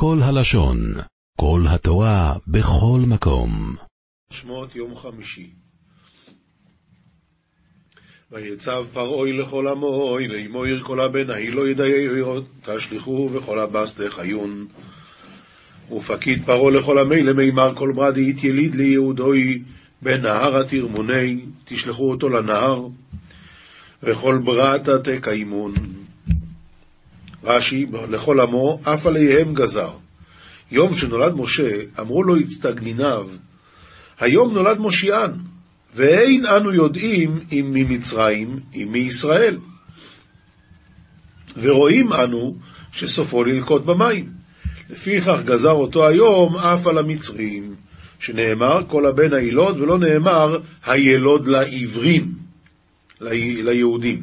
כל הלשון, כל התורה, בכל מקום. שמות יום חמישי. ויצב פרעוי לכל עמוי, לאמו עיר כל הבן, ההיא לא ידעי עירות, תשליכו וכל הבס דחיון. ופקיד פרעה לכל עמי למימר כל ברדי אית יליד ליהודוי, בנהר התרמוני, תשלחו אותו לנהר, וכל ברתה תקיימון. רש"י, לכל עמו, אף עליהם גזר. יום שנולד משה, אמרו לו הצטגניניו, היום נולד מושיען, ואין אנו יודעים אם ממצרים, אם מישראל. ורואים אנו שסופו ללקוט במים. לפיכך גזר אותו היום אף על המצרים, שנאמר כל הבן הילוד, ולא נאמר הילוד לעברים, ליהודים.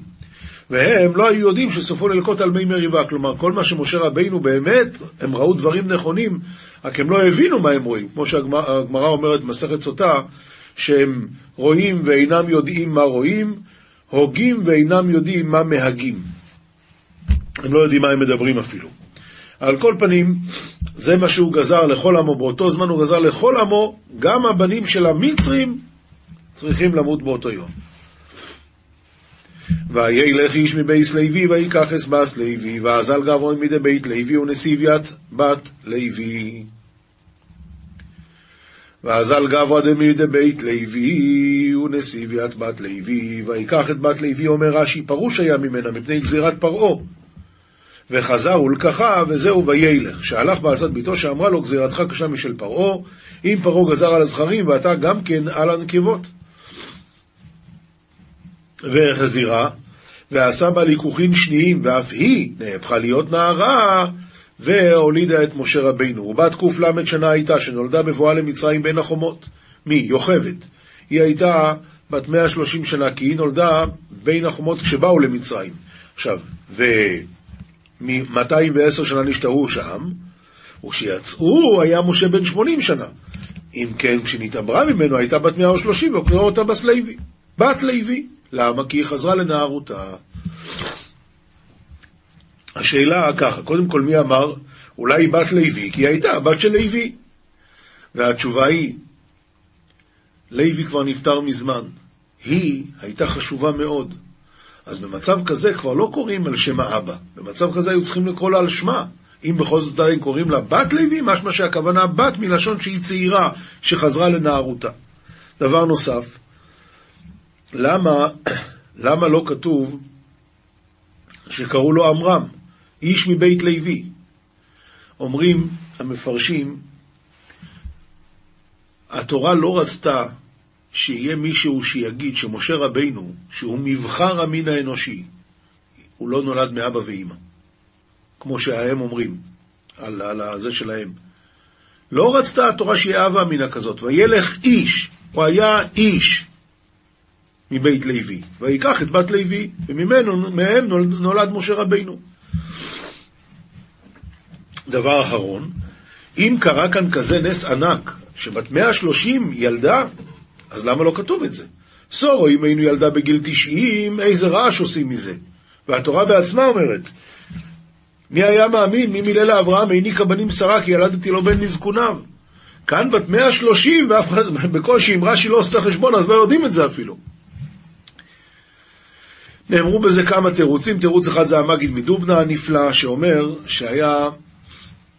והם לא היו יודעים שסופו ללקוט על מי מריבה. כלומר, כל מה שמשה רבינו באמת, הם ראו דברים נכונים, רק הם לא הבינו מה הם רואים. כמו שהגמרא אומרת במסכת סוטה, שהם רואים ואינם יודעים מה רואים, הוגים ואינם יודעים מה מהגים. הם לא יודעים מה הם מדברים אפילו. על כל פנים, זה מה שהוא גזר לכל עמו, באותו זמן הוא גזר לכל עמו, גם הבנים של המצרים צריכים למות באותו יום. וילך איש מבייס לוי, ויקח אסבס לוי, ואזל גברון מדי בית לוי, ונסיביית בת לוי. ואזל גברא דמידי בית לוי, ונסיביית בת לוי, ויקח את בת לוי, אומר רש"י, פרוש היה ממנה, מפני גזירת פרעה. וחזר ולקחה, וזהו וילך, שהלך בעצת ביתו, שאמרה לו, גזירתך קשה משל פרעה, אם פרעה גזר על הזכרים, ואתה גם כן על הנקבות. והחזירה, ועשה בה ליכוחים שניים, ואף היא נהפכה להיות נערה, והולידה את משה רבינו. ובת ק"ל שנה הייתה, שנולדה בבואה למצרים בין החומות. מי? יוכבד. היא הייתה בת 130 שנה, כי היא נולדה בין החומות כשבאו למצרים. עכשיו, ו-210 שנה נשתהו שם, וכשיצאו היה משה בן 80 שנה. אם כן, כשנתעברה ממנו הייתה בת 130, וקראו אותה בס לוי. בת לוי. למה? כי היא חזרה לנערותה. השאלה ככה, קודם כל מי אמר, אולי היא בת לוי, כי היא הייתה הבת של לוי. והתשובה היא, לוי כבר נפטר מזמן. היא הייתה חשובה מאוד. אז במצב כזה כבר לא קוראים על שם האבא. במצב כזה היו צריכים לקרוא לה על שמה. אם בכל זאת עדיין קוראים לה בת לוי, משמע שהכוונה בת מלשון שהיא צעירה, שחזרה לנערותה. דבר נוסף, למה, למה לא כתוב שקראו לו עמרם, איש מבית לוי? אומרים המפרשים, התורה לא רצתה שיהיה מישהו שיגיד שמשה רבינו, שהוא מבחר המין האנושי, הוא לא נולד מאבא ואימא, כמו שהם אומרים, על, על זה שלהם. לא רצתה התורה שיהיה אבא אמינה כזאת, וילך איש, הוא היה איש, מבית לוי, ויקח את בת לוי, וממנו, מהם נולד משה רבינו. דבר אחרון, אם קרה כאן כזה נס ענק, שבת 130 ילדה, אז למה לא כתוב את זה? סורו, אם היינו ילדה בגיל 90, איזה רעש עושים מזה? והתורה בעצמה אומרת, מי היה מאמין, מי מילל לאברהם, העניקה בנים שרה, כי ילדתי לו בן לזקוניו. כאן בת 130, ואף אחד, בקושי, אם רש"י לא עושה חשבון, אז לא יודעים את זה אפילו. נאמרו בזה כמה תירוצים, תירוץ אחד זה המגיד מדובנה הנפלא, שאומר שהיה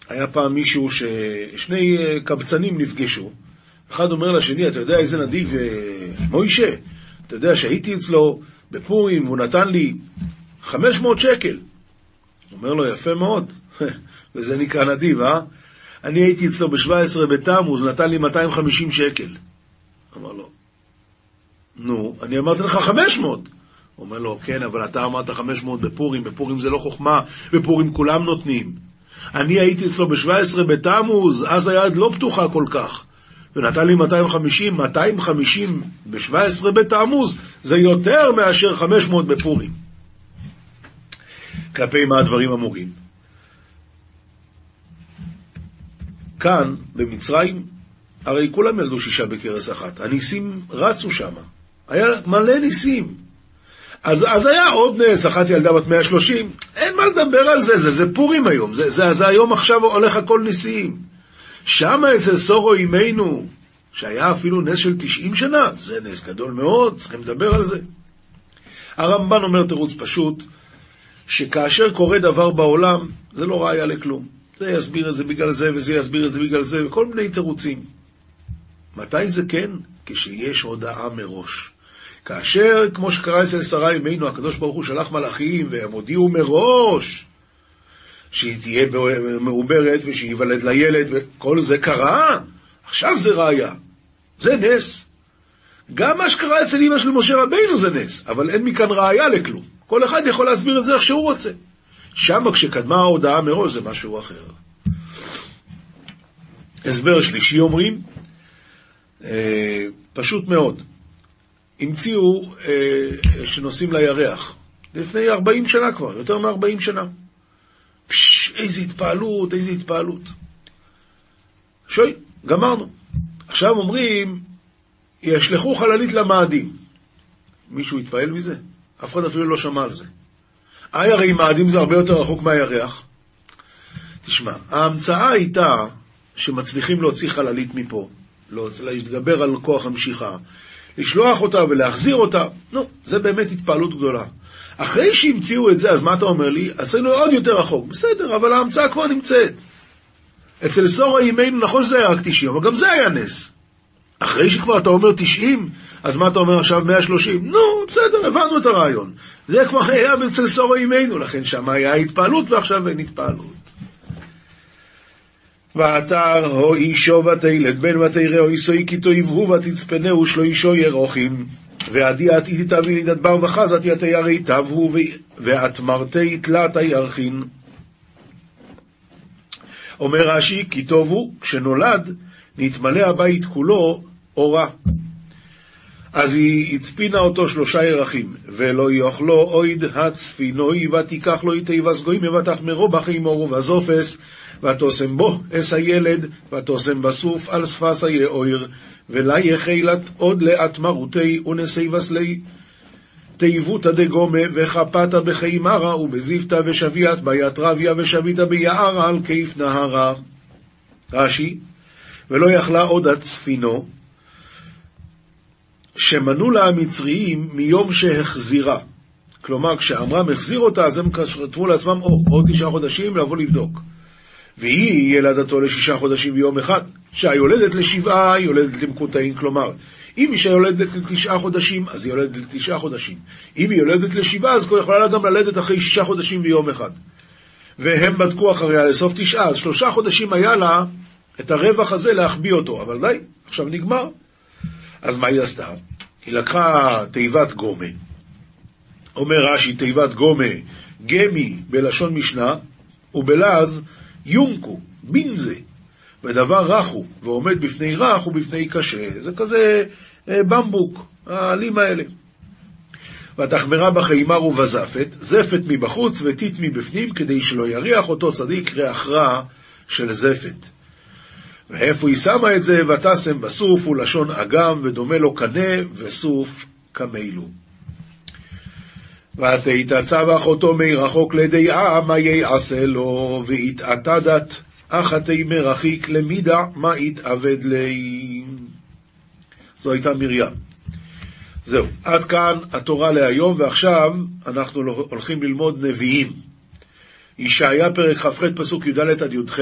היה פעם מישהו, ששני אה, קבצנים נפגשו, אחד אומר לשני, אתה יודע איזה נדיב אה, מוישה, אתה יודע שהייתי אצלו בפורים, הוא נתן לי 500 שקל. אומר לו, יפה מאוד, וזה נקרא נדיב, אה? אני הייתי אצלו ב-17 בתמוז, נתן לי 250 שקל. אמר לו, נו, אני אמרתי לך 500. אומר לו, כן, אבל אתה אמרת 500 בפורים, בפורים זה לא חוכמה, בפורים כולם נותנים. אני הייתי אצלו ב-17 בתמוז, אז היד לא פתוחה כל כך. ונתן לי 250, 250 ב-17 בתמוז, זה יותר מאשר 500 בפורים. כלפי מה הדברים אמורים? כאן, במצרים, הרי כולם ילדו שישה בכרס אחת. הניסים רצו שם. היה מלא ניסים. אז, אז היה עוד נס, אחת ילדה בת 130, אין מה לדבר על זה, זה, זה פורים היום, זה, זה, זה היום עכשיו הולך הכל נשיאים. שמה אצל סורו אימנו, שהיה אפילו נס של 90 שנה, זה נס גדול מאוד, צריכים לדבר על זה. הרמב"ן אומר תירוץ פשוט, שכאשר קורה דבר בעולם, זה לא ראיה לכלום. זה יסביר את זה בגלל זה, וזה יסביר את זה בגלל זה, וכל מיני תירוצים. מתי זה כן? כשיש הודעה מראש. כאשר, כמו שקרה אצל שרה אמנו, הקדוש ברוך הוא שלח מלאכים, והם הודיעו מראש שהיא תהיה מעוברת ושייוולד לילד, וכל זה קרה, עכשיו זה ראיה. זה נס. גם מה שקרה אצל אמא של משה רבינו זה נס, אבל אין מכאן ראיה לכלום. כל אחד יכול להסביר את זה איך שהוא רוצה. שם כשקדמה ההודעה מראש זה משהו אחר. הסבר שלישי אומרים, אה, פשוט מאוד, המציאו אה, שנוסעים לירח, לפני 40 שנה כבר, יותר מ-40 שנה. פשש, איזה התפעלות, איזה התפעלות. שוי, גמרנו. עכשיו אומרים, ישלחו חללית למאדים. מישהו התפעל מזה? אף אחד אפילו לא שמע על זה. איי, הרי מאדים זה הרבה יותר רחוק מהירח. תשמע, ההמצאה הייתה שמצליחים להוציא חללית מפה, להתגבר על כוח המשיכה, לשלוח אותה ולהחזיר אותה, נו, זה באמת התפעלות גדולה. אחרי שהמציאו את זה, אז מה אתה אומר לי? עשינו עוד יותר רחוק. בסדר, אבל ההמצאה כבר נמצאת. אצל סורה אימנו, נכון שזה היה רק 90, אבל גם זה היה נס. אחרי שכבר אתה אומר 90, אז מה אתה אומר עכשיו 130? נו, בסדר, הבנו את הרעיון. זה כבר היה אצל סורה אימנו, לכן שם היה התפעלות ועכשיו אין התפעלות. ועתר הו אישו ותלת בן ותרא איסוי כי תאיבהו ותצפנהו שלו אישו ירוחים. ועדי עתידי תביא לדבר וחזת יתיירי תבהו ואתמרתי תלת הירחין. אומר רש"י כי טוב הוא כשנולד נתמלא הבית כולו אורה. אז היא הצפינה אותו שלושה ירחים, ולא יאכלו אויד הצפינוי, ותיקח לו איתי וסגויים, ותחמרו בחימורו וזופס, ותוסם בו אס הילד, ותוסם בסוף על שפס היאויר, ולה יחילת עוד לאט מרותי ונשי וסלי. תיבותא דגומה וחפתא בחימרה ובזיפתא ושביעת ביית רביה ושביתא ביערה על כיף נהרה. רש"י, ולא יכלה עוד הצפינו, שמנו לה המצריים מיום שהחזירה. כלומר, כשעמרם החזיר אותה, אז הם כתבו לעצמם, או, עוד תשעה חודשים לבוא לבדוק. והיא ילדתו לשישה חודשים ויום אחד. שהיולדת לשבעה, היא יולדת למקוטעים, כלומר, אם אישה יולדת לתשעה חודשים, אז היא יולדת לתשעה חודשים. אם היא יולדת לשבעה, אז היא יכולה גם ללדת אחרי שישה חודשים ויום אחד. והם בדקו אחריה לסוף תשעה, אז שלושה חודשים היה לה את הרווח הזה להחביא אותו, אבל די, עכשיו נגמר. אז מה היא עשתה? היא לקחה תיבת גומה, אומר רש"י, תיבת גומה, גמי בלשון משנה, ובלעז יונקו, בינזה, ודבר רך הוא, ועומד בפני רך ובפני קשה, זה כזה אה, במבוק, העלים האלה. ותחמרה בחימר ובזפת, זפת מבחוץ וטיט מבפנים, כדי שלא יריח אותו צדיק ריח רע של זפת. ואיפה היא שמה את זה? ותשם בסוף הוא לשון אגם, ודומה לו קנה, וסוף כמילו. ותתעצב אחותו מרחוק לידיעה, מה יעשה לו, והתעתדת אחתי מרחיק למידע, מה יתאבד לי. זו הייתה מרים. זהו, עד כאן התורה להיום, ועכשיו אנחנו הולכים ללמוד נביאים. ישעיה פרק כ"ח פסוק י"ד עד י"ח,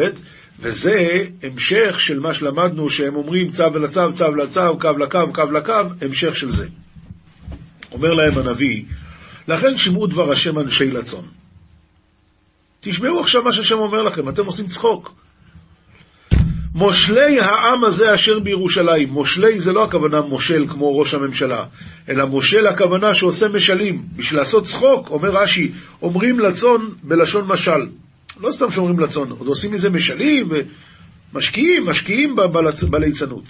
וזה המשך של מה שלמדנו, שהם אומרים צו לצו, צו לצו, קו לקו, קו לקו, המשך של זה. אומר להם הנביא, לכן שמעו דבר השם אנשי לצון. תשמעו עכשיו מה שהשם אומר לכם, אתם עושים צחוק. מושלי העם הזה אשר בירושלים, מושלי זה לא הכוונה מושל כמו ראש הממשלה, אלא מושל הכוונה שעושה משלים, בשביל לעשות צחוק, אומר רש"י, אומרים לצון בלשון משל. לא סתם שאומרים לצון, עוד עושים מזה משלים ומשקיעים, משקיעים בליצנות.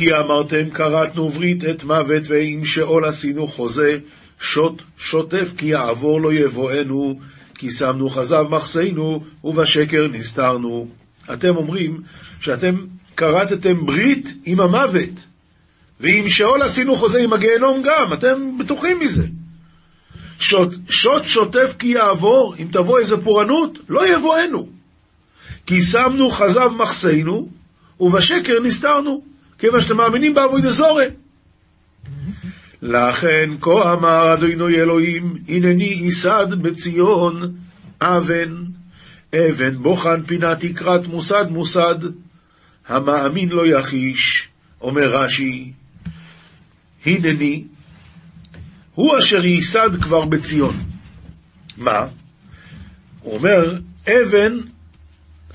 כי אמרתם כרתנו ברית את מוות ועם שאול עשינו חוזה, שוט שוטף כי יעבור לא יבואנו, כי שמנו חזב מחסנו ובשקר נסתרנו. אתם אומרים שאתם כרתתם ברית עם המוות, ועם שאול עשינו חוזה עם הגיהנום גם, אתם בטוחים מזה. שוט, שוט שוטף כי יעבור, אם תבוא איזה פורענות, לא יבואנו. כי שמנו חזב מחסנו, ובשקר נסתרנו, כיוון שאתם מאמינים בעבוד אזורי. לכן כה אמר אדוני אלוהים, הנני ייסד בציון אבן, אבן בוחן פינה תקרת מוסד מוסד, המאמין לא יחיש, אומר רש"י, הנני, הוא אשר ייסד כבר בציון. מה? הוא אומר, אבן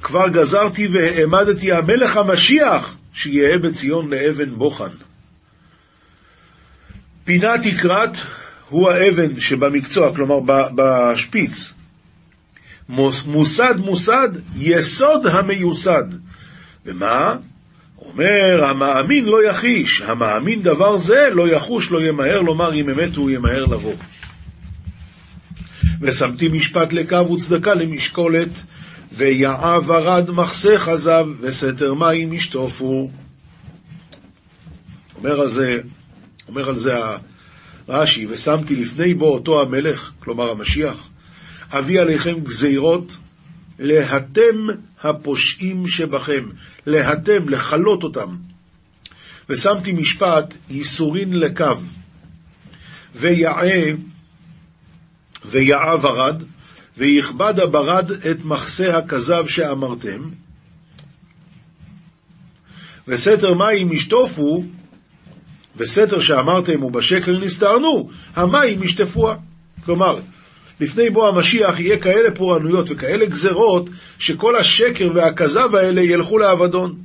כבר גזרתי והעמדתי המלך המשיח שיהיה בציון לאבן בוחן. פינה תקרת הוא האבן שבמקצוע, כלומר בשפיץ. מוסד מוסד, יסוד המיוסד. ומה? אומר, המאמין לא יחיש, המאמין דבר זה לא יחוש, לא ימהר לומר, אם אמת הוא ימהר לבוא. ושמתי משפט לקו וצדקה למשקולת, ויעב ארד מחסה חזב, וסתר מים ישטופו. אומר על זה, אומר על זה רש"י, ושמתי לפני בו אותו המלך, כלומר המשיח, אביא עליכם גזירות, להתם הפושעים שבכם, להתם, לכלות אותם. ושמתי משפט ייסורין לקו, ויעה ברד, ויכבד הברד את מחסה הכזב שאמרתם, וסתר מים ישטופו, בסתר שאמרתם ובשקר נסתרנו, המים ישטפוה. כלומר, לפני בוא המשיח יהיה כאלה פורענויות וכאלה גזרות, שכל השקר והכזב האלה ילכו לאבדון.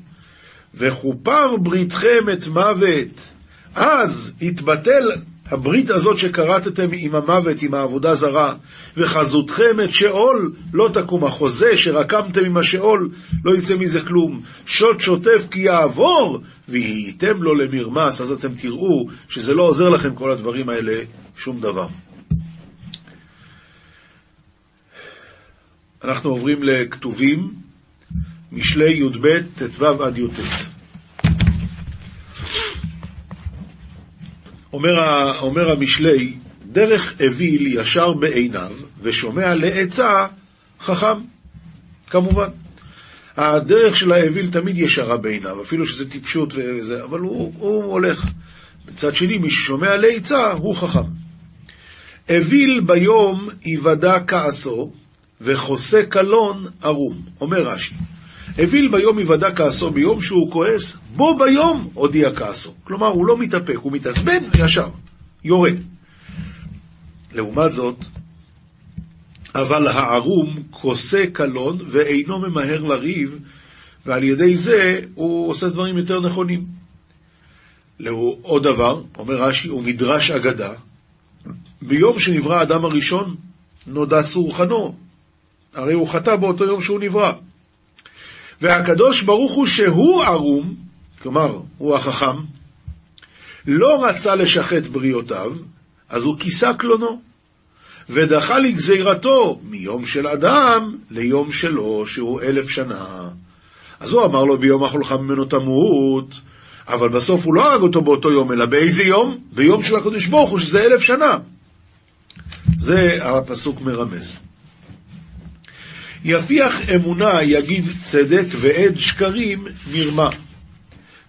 וכופר בריתכם את מוות. אז יתבטל הברית הזאת שכרתתם עם המוות, עם העבודה זרה, וחזותכם את שאול לא תקום. החוזה שרקמתם עם השאול, לא יצא מזה כלום. שוט שוטף כי יעבור, והייתם לו למרמס, אז אתם תראו שזה לא עוזר לכם כל הדברים האלה שום דבר. אנחנו עוברים לכתובים, משלי י"ב, ט"ו עד י"ט. אומר, אומר המשלי, דרך אוויל ישר בעיניו, ושומע לעצה חכם, כמובן. הדרך של האוויל תמיד ישרה בעיניו, אפילו שזה טיפשות וזה, אבל הוא, הוא הולך. מצד שני, מי ששומע לעצה הוא חכם. אוויל ביום יוודע כעסו, וחוסה קלון ערום. אומר רש"י, אוויל ביום יוודע כעסו ביום שהוא כועס, בו ביום הודיע כעסו. כלומר, הוא לא מתאפק, הוא מתעצבן ישר, יורד. לעומת זאת, אבל הערום כוסה קלון ואינו ממהר לריב, ועל ידי זה הוא עושה דברים יותר נכונים. עוד דבר, אומר רש"י, הוא מדרש אגדה, ביום שנברא האדם הראשון, נודע סורחנו, הרי הוא חטא באותו יום שהוא נברא. והקדוש ברוך הוא שהוא ערום, כלומר, הוא החכם, לא רצה לשחט בריאותיו, אז הוא כיסה קלונו, ודחה לגזירתו מיום של אדם ליום שלו, שהוא אלף שנה. אז הוא אמר לו, ביום אכולך ממנו תמות, אבל בסוף הוא לא הרג אותו באותו יום, אלא באיזה יום? ביום של הקדוש ברוך הוא, שזה אלף שנה. זה הפסוק מרמז. יפיח אמונה יגיד צדק ועד שקרים מרמה.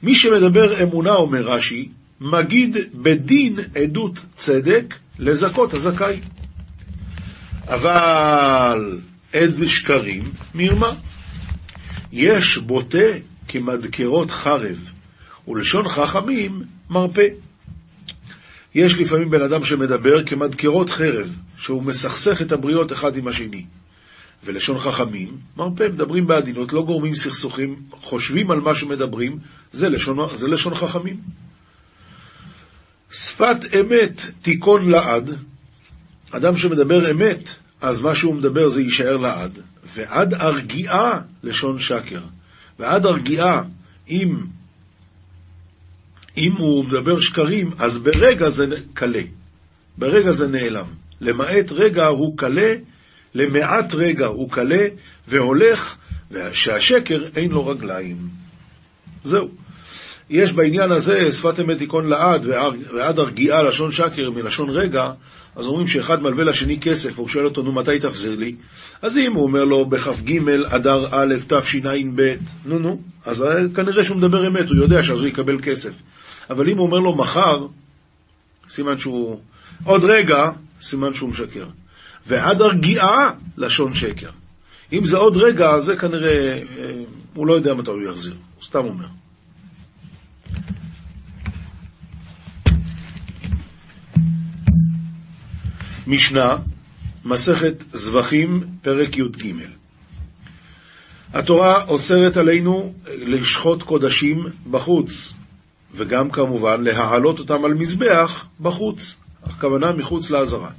מי שמדבר אמונה, אומר רש"י, מגיד בדין עדות צדק לזכות הזכאי. אבל עד שקרים מרמה. יש בוטה כמדקרות חרב, ולשון חכמים מרפא. יש לפעמים בן אדם שמדבר כמדקרות חרב, שהוא מסכסך את הבריות אחד עם השני. ולשון חכמים, מרפא, מדברים בעדינות, לא גורמים סכסוכים, חושבים על מה שמדברים, זה לשון, זה לשון חכמים. שפת אמת תיכון לעד, אדם שמדבר אמת, אז מה שהוא מדבר זה יישאר לעד, ועד הרגיעה לשון שקר. ועד הרגיעה, אם, אם הוא מדבר שקרים, אז ברגע זה קלה, ברגע זה נעלם. למעט רגע הוא קלה למעט רגע הוא קלה והולך, ושהשקר אין לו רגליים. זהו. יש בעניין הזה שפת אמת תיכון לעד ועד הרגיעה לשון שקר מלשון רגע, אז אומרים שאחד מלווה לשני כסף, והוא שואל אותו, נו, מתי תחזיר לי? אז אם הוא אומר לו, בכ"ג אדר א' תשע"ב, נו נו, אז כנראה שהוא מדבר אמת, הוא יודע שאז הוא יקבל כסף. אבל אם הוא אומר לו מחר, סימן שהוא... עוד רגע, סימן שהוא משקר. ועד הרגיעה, לשון שקר. אם זה עוד רגע, זה כנראה, אה, הוא לא יודע מתי הוא יחזיר, הוא סתם אומר. משנה, מסכת זבחים, פרק י"ג. התורה אוסרת עלינו לשחוט קודשים בחוץ, וגם כמובן להעלות אותם על מזבח בחוץ, הכוונה מחוץ לעזרה.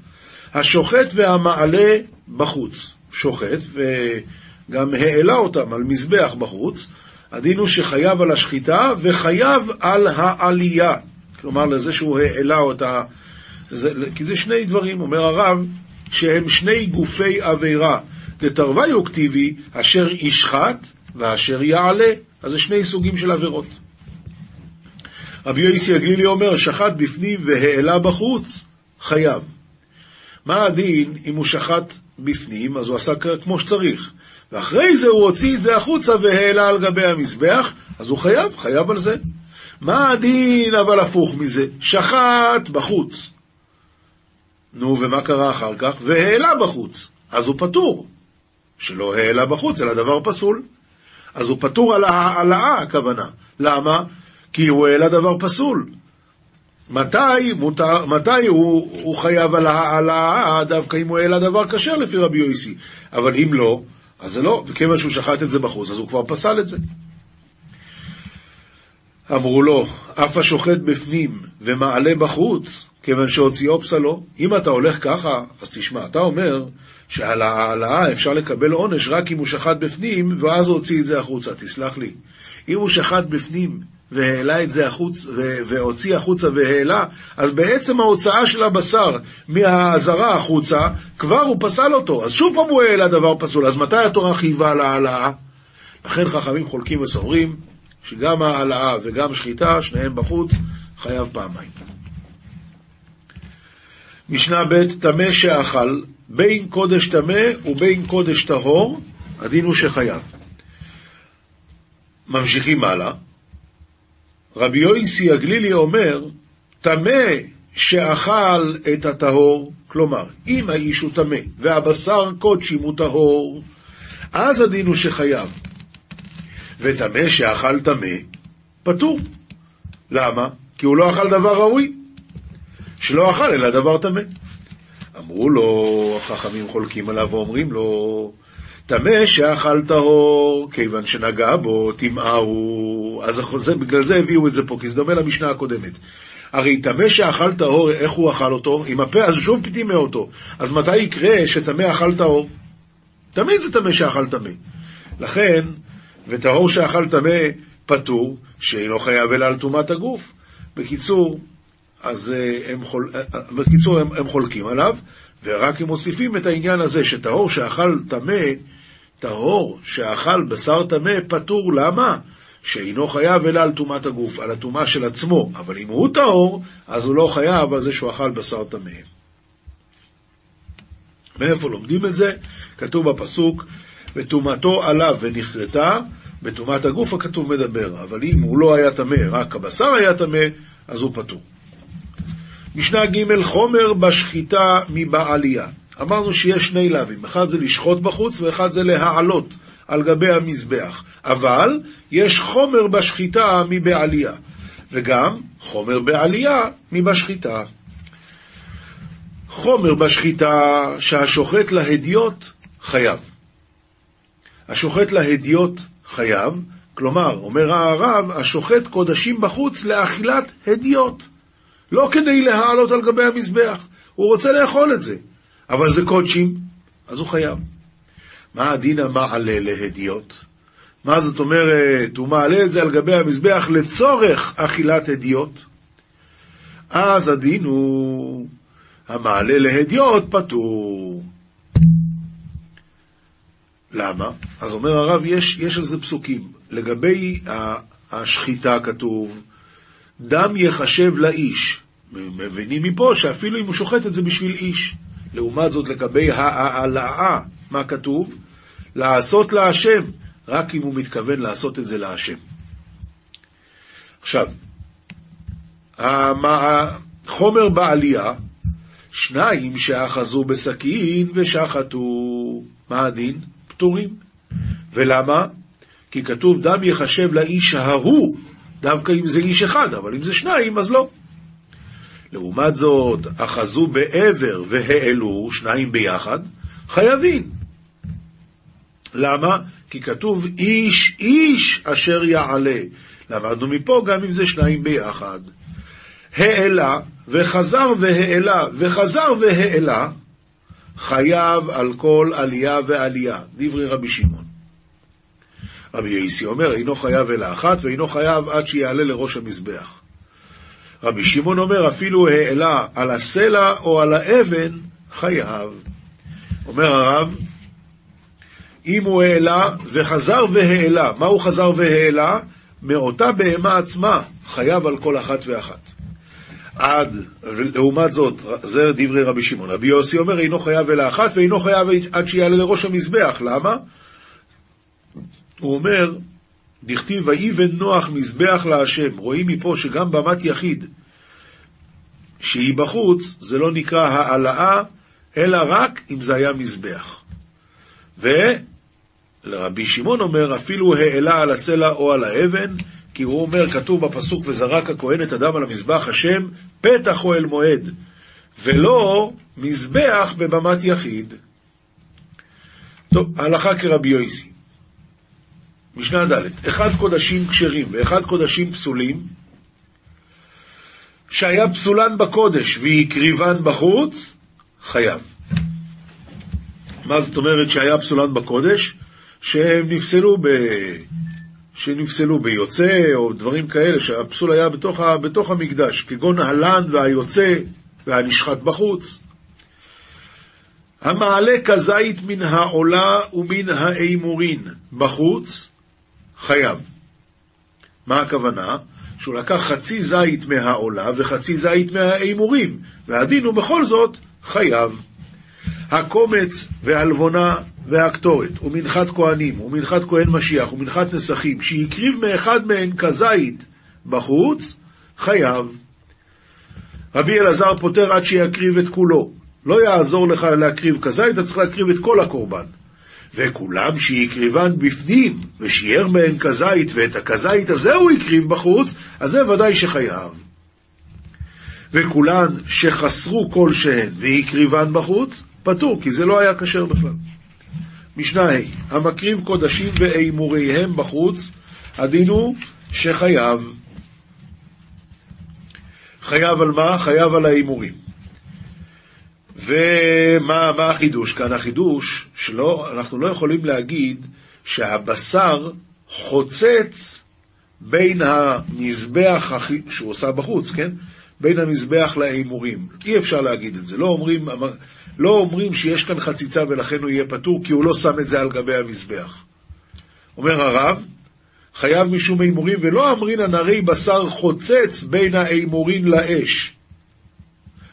השוחט והמעלה בחוץ, שוחט וגם העלה אותם על מזבח בחוץ, הדין הוא שחייב על השחיטה וחייב על העלייה, כלומר לזה שהוא העלה אותה, זה, כי זה שני דברים, אומר הרב, שהם שני גופי עבירה, דתרוויו כתיבי, אשר ישחט ואשר יעלה, אז זה שני סוגים של עבירות. רבי יוסי הגלילי אומר, שחט בפנים והעלה בחוץ, חייב. מה הדין אם הוא שחט בפנים, אז הוא עשה כמו שצריך. ואחרי זה הוא הוציא את זה החוצה והעלה על גבי המזבח, אז הוא חייב, חייב על זה. מה הדין אבל הפוך מזה? שחט בחוץ. נו, ומה קרה אחר כך? והעלה בחוץ. אז הוא פטור. שלא העלה בחוץ, אלא דבר פסול. אז הוא פטור על העלאה, הכוונה. למה? כי הוא העלה דבר פסול. מתי, מותר, מתי הוא, הוא חייב על העלאה, דווקא אם הוא העלה דבר כשר לפי רבי יויסי. אבל אם לא, אז זה לא, וכיוון שהוא שחט את זה בחוץ, אז הוא כבר פסל את זה. אמרו לו, אף השוחט בפנים ומעלה בחוץ, כיוון שהוציאו פסלו. אם אתה הולך ככה, אז תשמע, אתה אומר שעל העלאה אפשר לקבל עונש רק אם הוא שחט בפנים, ואז הוא הוציא את זה החוצה, תסלח לי. אם הוא שחט בפנים והעלה את זה החוץ, והוציא החוצה והעלה, אז בעצם ההוצאה של הבשר מהאזהרה החוצה, כבר הוא פסל אותו. אז שוב פעם הוא העלה דבר פסול. אז מתי התורה חייבה על העלאה? לכן חכמים חולקים וסוברים שגם העלאה וגם שחיטה, שניהם בחוץ, חייב פעמיים. משנה ב' טמא שאכל, בין קודש טמא ובין קודש טהור, הדין הוא שחייב. ממשיכים הלאה. רבי יויסי הגלילי אומר, טמא שאכל את הטהור, כלומר, אם האיש הוא טמא והבשר קודשים הוא טהור, אז הדין הוא שחייב. וטמא שאכל טמא, פטור. למה? כי הוא לא אכל דבר ראוי. שלא אכל אלא דבר טמא. אמרו לו, החכמים חולקים עליו ואומרים לו, טמא שאכל טהור, כיוון שנגע בו, טמאה הוא... אז זה, בגלל זה הביאו את זה פה, כי זה דומה למשנה הקודמת. הרי טמא שאכל טהור, איך הוא אכל אותו? עם הפה, אז שוב טימא אותו. אז מתי יקרה שטמא אכל טהור? תמיד זה טמא שאכל טמא. לכן, וטהור שאכל טמא פטור, שאינו חייב אלא על טומאת הגוף. בקיצור, אז אה, הם, חול... אה, אה, בקיצור הם, הם חולקים עליו, ורק הם מוסיפים את העניין הזה שטהור שאכל טמא, טהור שאכל בשר טמא פטור, למה? שאינו חייב אלא על טומאת הגוף, על הטומאה של עצמו, אבל אם הוא טהור, אז הוא לא חייב על זה שהוא אכל בשר טמא. מאיפה לומדים את זה? כתוב בפסוק, וטומאתו עליו ונכרתה, בטומאת הגוף הכתוב מדבר, אבל אם הוא לא היה טמא, רק הבשר היה טמא, אז הוא פטור. משנה ג' חומר בשחיטה מבעלייה. אמרנו שיש שני לאווים, אחד זה לשחוט בחוץ ואחד זה להעלות על גבי המזבח. אבל יש חומר בשחיטה מבעלייה, וגם חומר בעלייה מבשחיטה. חומר בשחיטה שהשוחט להדיוט חייב. השוחט להדיוט חייב, כלומר, אומר הרב, השוחט קודשים בחוץ לאכילת הדיוט. לא כדי להעלות על גבי המזבח, הוא רוצה לאכול את זה, אבל זה קודשים, אז הוא חייב. מה הדין המעלה להדיוט? מה זאת אומרת, הוא מעלה את זה על גבי המזבח לצורך אכילת הדיוט? אז הדין הוא המעלה להדיוט פטור. למה? אז אומר הרב, יש, יש על זה פסוקים. לגבי השחיטה כתוב, דם יחשב לאיש, מבינים מפה שאפילו אם הוא שוחט את זה בשביל איש. לעומת זאת, לגבי העלאה, מה כתוב? לעשות להשם, רק אם הוא מתכוון לעשות את זה להשם. עכשיו, החומר בעלייה, שניים שאחזו בסכין ושחטו, מה הדין? פטורים. ולמה? כי כתוב דם יחשב לאיש ההוא, דווקא אם זה איש אחד, אבל אם זה שניים, אז לא. לעומת זאת, אחזו בעבר והעלו, שניים ביחד, חייבים. למה? כי כתוב איש איש אשר יעלה. למדנו מפה גם אם זה שניים ביחד. העלה וחזר והעלה וחזר והעלה, חייב על כל עלייה ועלייה. דברי רבי שמעון. רבי יסי אומר, אינו חייב אלא אחת, ואינו חייב עד שיעלה לראש המזבח. רבי שמעון אומר, אפילו העלה על הסלע או על האבן, חייב. אומר הרב, אם הוא העלה וחזר והעלה, מה הוא חזר והעלה? מאותה בהמה עצמה, חייב על כל אחת ואחת. עד, לעומת זאת, זה דברי רבי שמעון. רבי יוסי אומר, אינו חייב אלא אחת, ואינו חייב עד שיעלה לראש המזבח. למה? הוא אומר, דכתיב ויבן נוח מזבח להשם. רואים מפה שגם במת יחיד, שהיא בחוץ, זה לא נקרא העלאה, אלא רק אם זה היה מזבח. ולרבי שמעון אומר, אפילו העלה על הסלע או על האבן, כי הוא אומר, כתוב בפסוק, וזרק הכהן את הדם על המזבח השם, פתח אוהל מועד, ולא מזבח בבמת יחיד. טוב, הלכה כרבי יויסי. משנה ד', אחד קודשים כשרים ואחד קודשים פסולים, שהיה פסולן בקודש והקריבן בחוץ, חייב. מה זאת אומרת שהיה פסולן בקודש? שהם נפסלו ב... שנפסלו ביוצא או דברים כאלה, שהפסול היה בתוך, ה... בתוך המקדש, כגון הלן והיוצא והנשחט בחוץ. המעלה כזית מן העולה ומן האימורין בחוץ, חייב. מה הכוונה? שהוא לקח חצי זית מהעולה וחצי זית מהאימורים, והדין הוא בכל זאת חייב. הקומץ והלבונה והקטורת, ומנחת כהנים, ומנחת כהן משיח, ומנחת נסכים, שהקריב מאחד מהן כזית בחוץ, חייב. רבי אלעזר פוטר עד שיקריב את כולו. לא יעזור לך להקריב כזית, אתה צריך להקריב את כל הקורבן. וכולם שהקריבן בפנים, ושיער מהן כזית, ואת הכזית הזה הוא הקריב בחוץ, אז זה ודאי שחייב. וכולן שחסרו כלשהן והקריבן בחוץ, פטור, כי זה לא היה כשר בכלל. משנה ה' המקריב קודשים ואימוריהם בחוץ, הדין הוא שחייב. חייב על מה? חייב על האימורים. ומה החידוש כאן? החידוש שלא, אנחנו לא יכולים להגיד שהבשר חוצץ בין המזבח שהוא עושה בחוץ, כן? בין המזבח להימורים. אי אפשר להגיד את זה. לא אומרים, לא אומרים שיש כאן חציצה ולכן הוא יהיה פטור, כי הוא לא שם את זה על גבי המזבח. אומר הרב, חייב משום הימורים, ולא אמרינן הרי בשר חוצץ בין ההימורים לאש.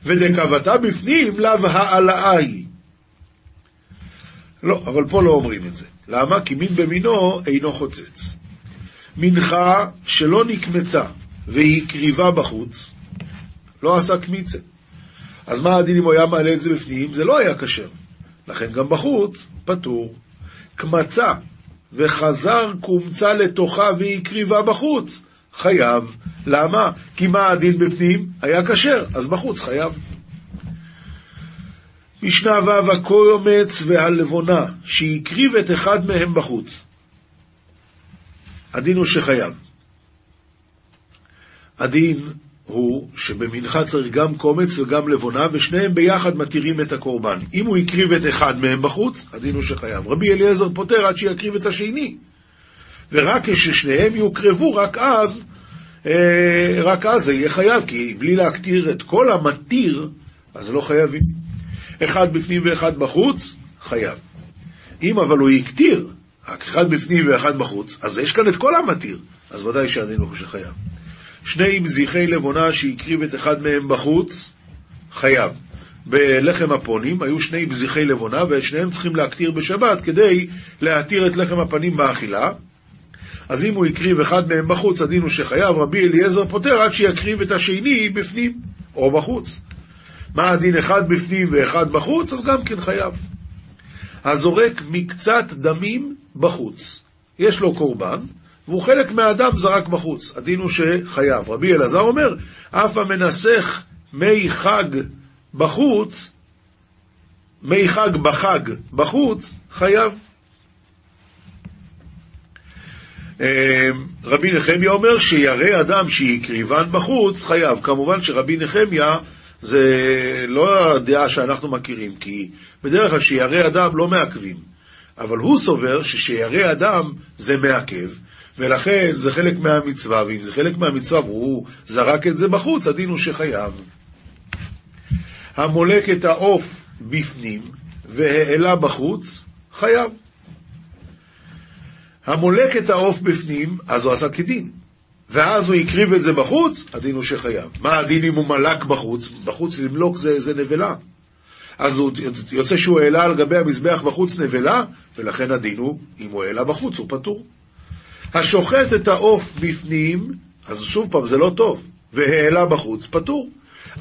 ודקבתה בפנים לאו העלאה היא. לא, אבל פה לא אומרים את זה. למה? כי מין במינו אינו חוצץ. מנחה שלא נקמצה והיא קריבה בחוץ, לא עשה קמיצה. אז מה הדין אם הוא היה מעלה את זה בפנים? זה לא היה כשר. לכן גם בחוץ, פטור. קמצה וחזר קומצה לתוכה והיא קריבה בחוץ. חייב. למה? כי מה הדין בפנים? היה כשר, אז בחוץ חייב. משנה ו' הקומץ והלבונה, שהקריב את אחד מהם בחוץ. הדין הוא שחייב. הדין הוא שבמנחה צריך גם קומץ וגם לבונה, ושניהם ביחד מתירים את הקורבן. אם הוא הקריב את אחד מהם בחוץ, הדין הוא שחייב. רבי אליעזר פוטר עד שיקריב את השני. ורק כששניהם יוקרבו, רק אז, רק אז זה יהיה חייב, כי בלי להקטיר את כל המתיר, אז לא חייבים. אחד בפנים ואחד בחוץ, חייב. אם אבל הוא הקטיר, רק אחד בפנים ואחד בחוץ, אז יש כאן את כל המתיר, אז ודאי שהדין הוא שחייב. שני מזיחי לבונה שהקריב את אחד מהם בחוץ, חייב. בלחם הפונים היו שני מזיחי לבונה, ואת שניהם צריכים להקטיר בשבת כדי להתיר את לחם הפנים באכילה. אז אם הוא הקריב אחד מהם בחוץ, הדין הוא שחייב, רבי אליעזר פותר עד שיקריב את השני בפנים, או בחוץ. מה הדין אחד בפנים ואחד בחוץ? אז גם כן חייב. הזורק מקצת דמים בחוץ. יש לו קורבן, והוא חלק מהאדם זרק בחוץ. הדין הוא שחייב. רבי אלעזר אומר, אף המנסח מי חג בחוץ, מי חג בחג בחוץ, חייב. אה, רבי נחמיה אומר שירא אדם שהקריבן בחוץ, חייב. כמובן שרבי נחמיה זה לא הדעה שאנחנו מכירים, כי בדרך כלל שירא אדם לא מעכבים, אבל הוא סובר ששירא אדם זה מעכב, ולכן זה חלק מהמצווה, ואם זה חלק מהמצווה והוא זרק את זה בחוץ, הדין הוא שחייב. המולק את העוף בפנים והעלה בחוץ, חייב. המולק את העוף בפנים, אז הוא עשה כדין. ואז הוא הקריב את זה בחוץ, הדין הוא שחייב. מה הדין אם הוא מלק בחוץ? בחוץ למלוק זה, זה נבלה. אז הוא יוצא שהוא העלה על גבי המזבח בחוץ נבלה, ולכן הדין הוא, אם הוא העלה בחוץ, הוא פטור. השוחט את העוף בפנים, אז שוב פעם, זה לא טוב, והעלה בחוץ, פטור.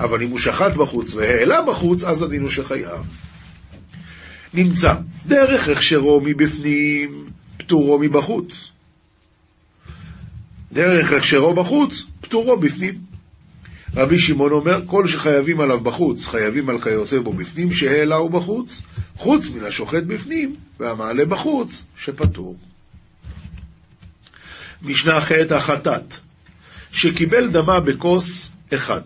אבל אם הוא שחט בחוץ והעלה בחוץ, אז הדין הוא שחייב. נמצא דרך הכשרו מבפנים, פטורו מבחוץ. דרך הכשרו בחוץ, פטורו בפנים. רבי שמעון אומר, כל שחייבים עליו בחוץ, חייבים על כיוצא בו בפנים, שהעלהו בחוץ, חוץ מן השוחט בפנים, והמעלה בחוץ, שפטור. משנה ח' החטאת, שקיבל דמה בכוס אחד,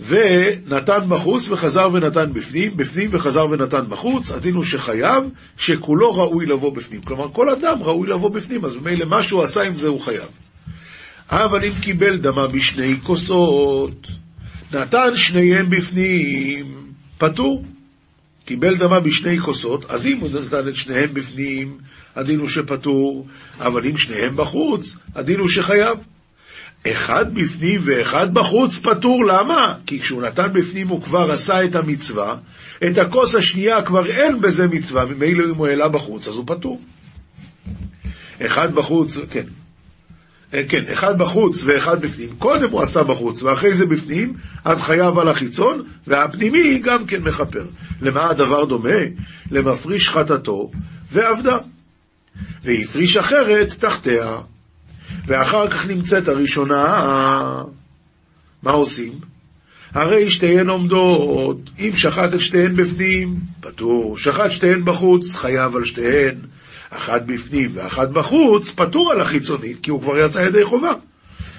ונתן בחוץ וחזר ונתן בפנים, בפנים וחזר ונתן בחוץ, הדין הוא שחייב, שכולו ראוי לבוא בפנים. כלומר, כל אדם ראוי לבוא בפנים, אז ממילא מה שהוא עשה עם זה הוא חייב. אבל אם קיבל דמה בשני כוסות, נתן שניהם בפנים, פטור. קיבל דמה בשני כוסות, אז אם הוא נתן את שניהם בפנים, הדין הוא שפטור, אבל אם שניהם בחוץ, הדין הוא שחייב. אחד בפנים ואחד בחוץ פטור, למה? כי כשהוא נתן בפנים הוא כבר עשה את המצווה, את הכוס השנייה כבר אין בזה מצווה, ממילא אם הוא העלה בחוץ אז הוא פטור. אחד בחוץ, כן. אה, כן, אחד בחוץ ואחד בפנים. קודם הוא עשה בחוץ ואחרי זה בפנים, אז חייב על החיצון, והפנימי גם כן מכפר. למה הדבר דומה? למפריש חטאתו ועבדה. והפריש אחרת תחתיה. ואחר כך נמצאת הראשונה, מה עושים? הרי שתיהן עומדות, אם שחט את שתיהן בפנים, פטור, שחט שתיהן בחוץ, חייב על שתיהן, אחת בפנים ואחת בחוץ, פטור על החיצונית, כי הוא כבר יצא ידי חובה.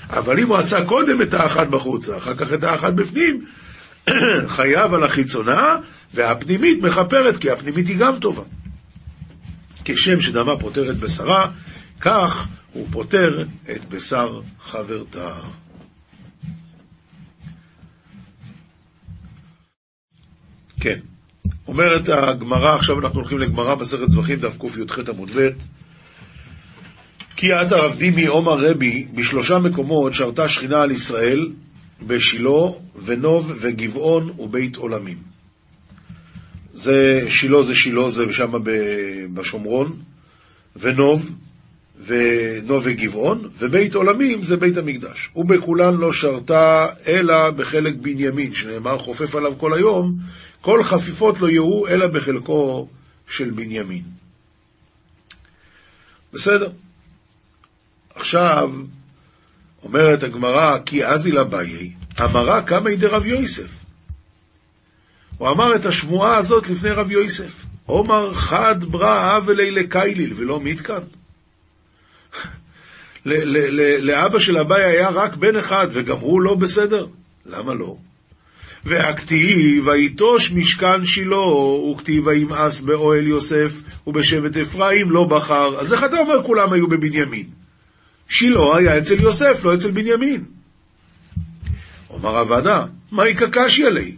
אבל אם הוא עשה קודם את האחת בחוץ, אחר כך את האחת בפנים, חייב על החיצונה, והפנימית מכפרת, כי הפנימית היא גם טובה. כשם שדמה פותרת בשרה, כך הוא פותר את בשר חברתה. כן, אומרת הגמרא, עכשיו אנחנו הולכים לגמרא מסכת זבחים, דף קי"ח עמוד ב', כי את הרב דימי עומר רבי, בשלושה מקומות שרתה שכינה על ישראל, בשילה ונוב וגבעון ובית עולמים. זה שילה זה שילה, זה שם בשומרון, ונוב ונוב וגבעון, ובית עולמים זה בית המקדש. ובכולן לא שרתה אלא בחלק בנימין, שנאמר חופף עליו כל היום, כל חפיפות לא יהיו אלא בחלקו של בנימין. בסדר. עכשיו, אומרת הגמרא, כי אזי לבאי, אמרה כמה ידי רב יוסף. הוא אמר את השמועה הזאת לפני רב יוסף. עומר חד ברא אבלי לקייליל ולא מתקן. לאבא של אביי היה רק בן אחד, וגם הוא לא בסדר. למה לא? והכתיב, ויטוש משכן שילה, וכתיב וימאס באוהל יוסף, ובשבט אפרים לא בחר. אז איך אתה אומר כולם היו בבנימין? שילה היה אצל יוסף, לא אצל בנימין. אומר הוועדה, מהי קקשי עלי?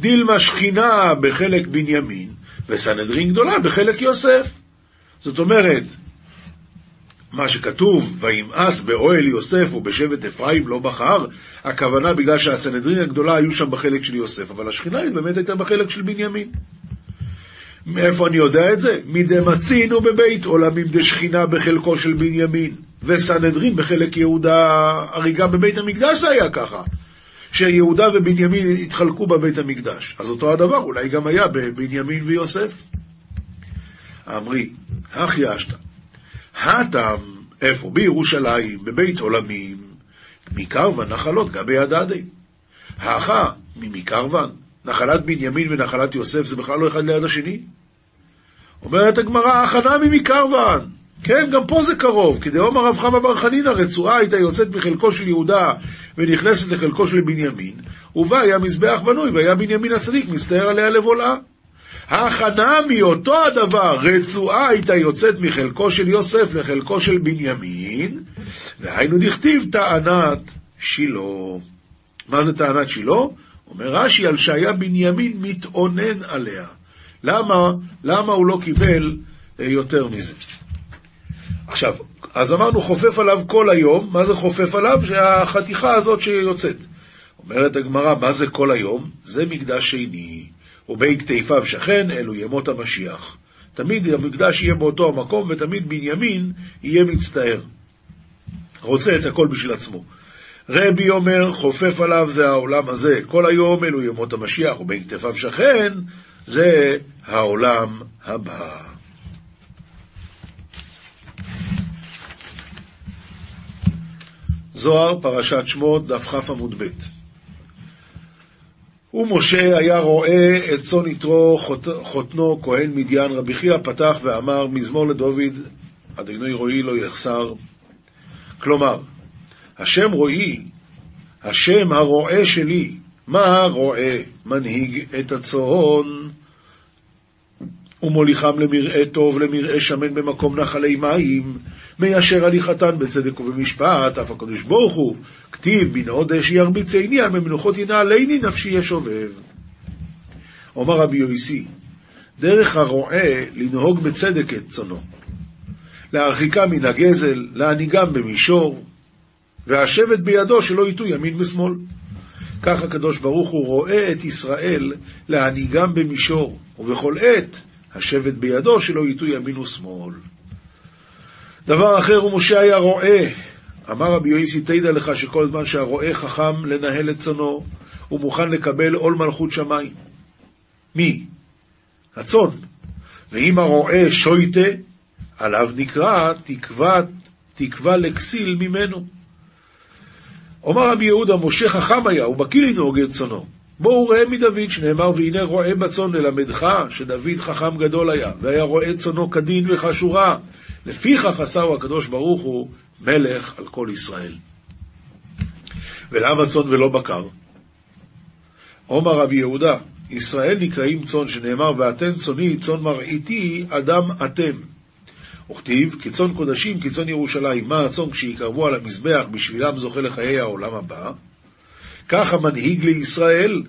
דילמה שכינה בחלק בנימין, וסנהדרין גדולה בחלק יוסף. זאת אומרת, מה שכתוב, וימאס באוהל יוסף ובשבט אפרים לא בחר, הכוונה בגלל שהסנהדרין הגדולה היו שם בחלק של יוסף, אבל השכינה היא באמת הייתה בחלק של בנימין. מאיפה אני יודע את זה? מדמצינו בבית עולמים דשכינה בחלקו של בנימין, וסנהדרין בחלק יהודה, הרי גם בבית המקדש זה היה ככה, שיהודה ובנימין התחלקו בבית המקדש. אז אותו הדבר, אולי גם היה בבנימין ויוסף. אמרי, הכי אשתא, הטם, איפה? בירושלים, בבית עולמים, מקרוון נחלות גבי הדדי. האחה, ממקרוון, נחלת בנימין ונחלת יוסף זה בכלל לא אחד ליד השני. אומרת הגמרא, הכנה ממקרוון. כן, גם פה זה קרוב, כי דאמר רב חמא בר חנינא, רצועה הייתה יוצאת מחלקו של יהודה ונכנסת לחלקו של בנימין, ובה היה מזבח בנוי, והיה בנימין הצדיק מסתער עליה לבולעה. ההכנה מאותו הדבר, רצועה הייתה יוצאת מחלקו של יוסף לחלקו של בנימין, והיינו דכתיב טענת שילה. מה זה טענת שילה? אומר רש"י על שהיה בנימין מתאונן עליה. למה, למה הוא לא קיבל אה, יותר מזה? עכשיו, אז אמרנו חופף עליו כל היום, מה זה חופף עליו? שהחתיכה הזאת שיוצאת. אומרת הגמרא, מה זה כל היום? זה מקדש שני. ובין כתפיו שכן, אלו ימות המשיח. תמיד המקדש יהיה באותו המקום, ותמיד בנימין יהיה מצטער. רוצה את הכל בשביל עצמו. רבי אומר, חופף עליו זה העולם הזה, כל היום אלו ימות המשיח, ובין כתפיו שכן, זה העולם הבא. זוהר, פרשת שמות, דף כ עמוד ב' ומשה היה רואה את צאן יתרו חותנו כהן מדיין רבי חייא פתח ואמר מזמור לדוד אדוני רואי לא יחסר. כלומר השם רואי השם הרועה שלי מה הרועה מנהיג את הצאן ומוליכם למרעה טוב, למרעה שמן במקום נחלי מים, מיישר הליכתן בצדק ובמשפט, אף הקדוש ברוך הוא, כתיב מן עודש ירביץ עיני, על ממנוחות ינעלני נפשי ישובב. אומר רבי יויסי, דרך הרועה לנהוג בצדק את צונו, להרחיקם מן הגזל, להנהיגם במישור, והשבט בידו שלא יטו ימין ושמאל. כך הקדוש ברוך הוא רואה את ישראל להנהיגם במישור, ובכל עת השבט בידו שלא יטו ימין ושמאל. דבר אחר ומשה היה רועה. אמר רבי יויסי, תדע לך שכל זמן שהרועה חכם לנהל את צונו, הוא מוכן לקבל עול מלכות שמיים. מי? הצאן. ואם הרועה שויטה, עליו נקרא תקווה, תקווה לכסיל ממנו. אומר רבי יהודה, משה חכם היה, הוא בקיא לנהוג את צונו. בואו ראה מדוד, שנאמר, והנה רועה בצאן ללמדך, שדוד חכם גדול היה, והיה רועה צאנו כדין וכשורה. לפיכך עשהו הקדוש ברוך הוא מלך על כל ישראל. ולמה צאן ולא בקר? עומר רבי יהודה, ישראל נקראים צאן, שנאמר, ואתן צאני, צאן מרעיתי, אדם אתם. וכתיב, כצאן קודשים, כצאן ירושלים. מה הצאן כשיקרבו על המזבח, בשבילם זוכה לחיי העולם הבא? כך המנהיג לישראל,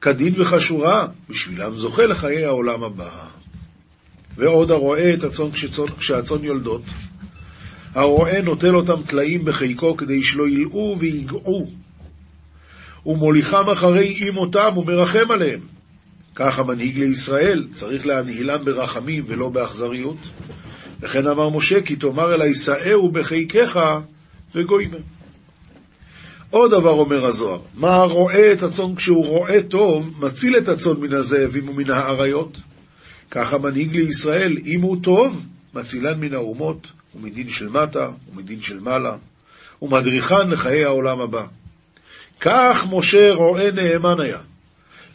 כדין וכשורה, בשבילם זוכה לחיי העולם הבא. ועוד הרואה את הצאן כשהצאן יולדות. הרועה נוטל אותם טלאים בחיקו כדי שלא ילאו ויגעו, ומוליכם אחרי אמותם ומרחם עליהם. כך המנהיג לישראל צריך להנהילם ברחמים ולא באכזריות. וכן אמר משה, כי תאמר אלי שאהו בחיקך וגוימם. עוד דבר אומר הזוהר, מה רואה את הצאן כשהוא רואה טוב, מציל את הצאן מן הזאבים ומן האריות. ככה מנהיג לישראל, אם הוא טוב, מצילן מן האומות, ומדין של מטה, ומדין של מעלה, ומדריכן לחיי העולם הבא. כך משה רואה נאמן היה.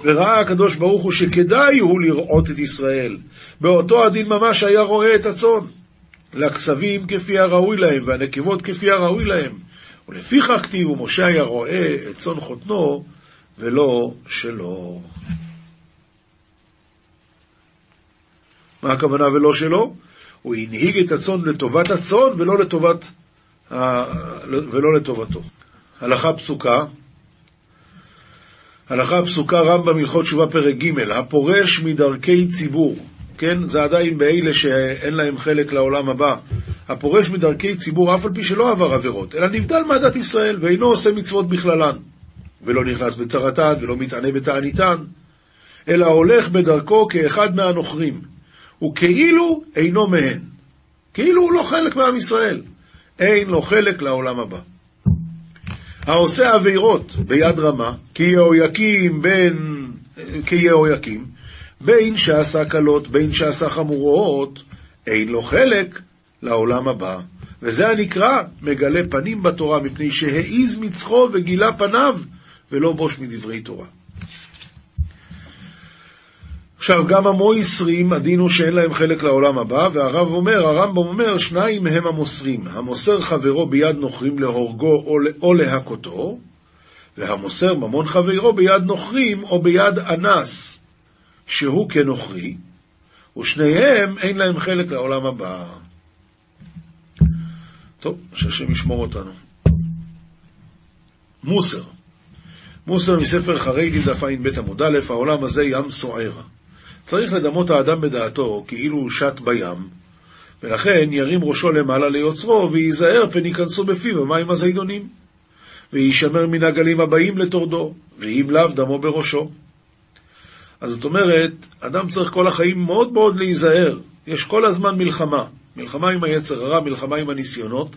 וראה הקדוש ברוך הוא שכדאי הוא לראות את ישראל. באותו הדין ממש היה רואה את הצאן. לכסבים כפי הראוי להם, והנקבות כפי הראוי להם. ולפיכך כתיב, ומשה היה רואה את צאן חותנו, ולא שלו. מה הכוונה ולא שלו? הוא הנהיג את הצאן לטובת הצאן ולא לטובת, ולא לטובתו. הלכה פסוקה, הלכה פסוקה רמב"ם הלכות תשובה פרק ג' הפורש מדרכי ציבור, כן? זה עדיין באלה שאין להם חלק לעולם הבא, הפורש מדרכי ציבור אף על פי שלא עבר עבירות, אלא נבדל מעדת ישראל, ואינו עושה מצוות בכללן, ולא נכנס בצרתן, ולא מתענה בתעניתן, אלא הולך בדרכו כאחד מהנוכרים, וכאילו אינו מהן. כאילו הוא לא חלק מעם ישראל. אין לו חלק לעולם הבא. העושה עבירות ביד רמה, כי יהויקים בין... כיהויקים, בין שעשה קלות, בין שעשה חמורות, אין לו חלק לעולם הבא. וזה הנקרא מגלה פנים בתורה, מפני שהעיז מצחו וגילה פניו, ולא בוש מדברי תורה. עכשיו, גם המויסרים, הדין הוא שאין להם חלק לעולם הבא, והרב אומר, הרמב"ם אומר, שניים הם המוסרים, המוסר חברו ביד נוכרים להורגו או, להכותו, והמוסר ממון חברו ביד נוכרים או ביד אנס, שהוא כנוכרי, ושניהם אין להם חלק לעולם הבא. טוב, שהשם ישמור אותנו. מוסר. מוסר מספר חריידי דף ע"ב עמוד א', העולם הזה ים סוער. צריך לדמות האדם בדעתו כאילו הוא שט בים, ולכן ירים ראשו למעלה ליוצרו, וייזהר פן ייכנסו בפיו המים הזידונים. ויישמר מן הגלים הבאים לטורדו, ואם לאו דמו בראשו. אז זאת אומרת, אדם צריך כל החיים מאוד מאוד להיזהר. יש כל הזמן מלחמה. מלחמה עם היצר הרע, מלחמה עם הניסיונות,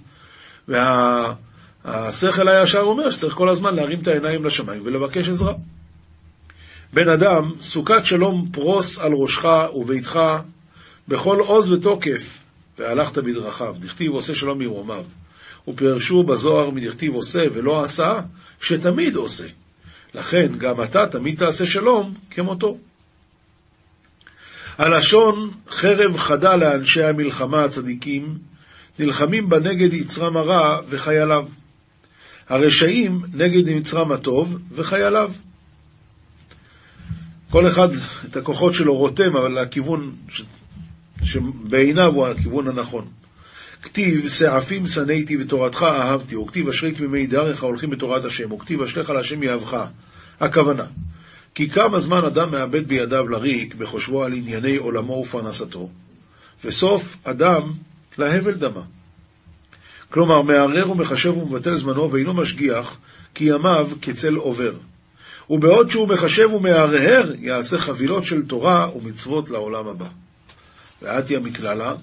והשכל וה... הישר אומר שצריך כל הזמן להרים את העיניים לשמיים ולבקש עזרה. בן אדם, סוכת שלום פרוס על ראשך וביתך בכל עוז ותוקף, והלכת בדרכיו, דכתיב עושה שלום ממרומיו. ופרשו בזוהר מדכתיב עושה ולא עשה, שתמיד עושה. לכן גם אתה תמיד תעשה שלום כמותו. הלשון חרב חדה לאנשי המלחמה הצדיקים, נלחמים בה נגד יצרם הרע וחייליו. הרשעים נגד יצרם הטוב וחייליו. כל אחד את הכוחות שלו רותם, אבל הכיוון ש... שבעיניו הוא הכיוון הנכון. כתיב, שעפים שנאתי ותורתך אהבתי, וכתיב אשרי תמימי דרך ההולכים בתורת השם, וכתיב אשליך להשם יאהבך. הכוונה, כי כמה זמן אדם מאבד בידיו לריק בחושבו על ענייני עולמו ופרנסתו, וסוף אדם להבל דמה. כלומר, מערער ומחשב ומבטל זמנו ואינו משגיח, כי ימיו כצל עובר. ובעוד שהוא מחשב ומהרהר, יעשה חבילות של תורה ומצוות לעולם הבא. ועתיה מקללה,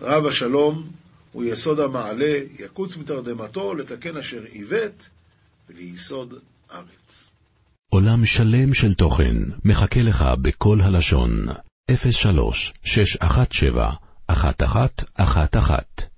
רב השלום הוא יסוד המעלה, יקוץ מתרדמתו, לתקן אשר עיוות וליסוד ארץ. עולם שלם של תוכן מחכה לך בכל הלשון, 03 617 1111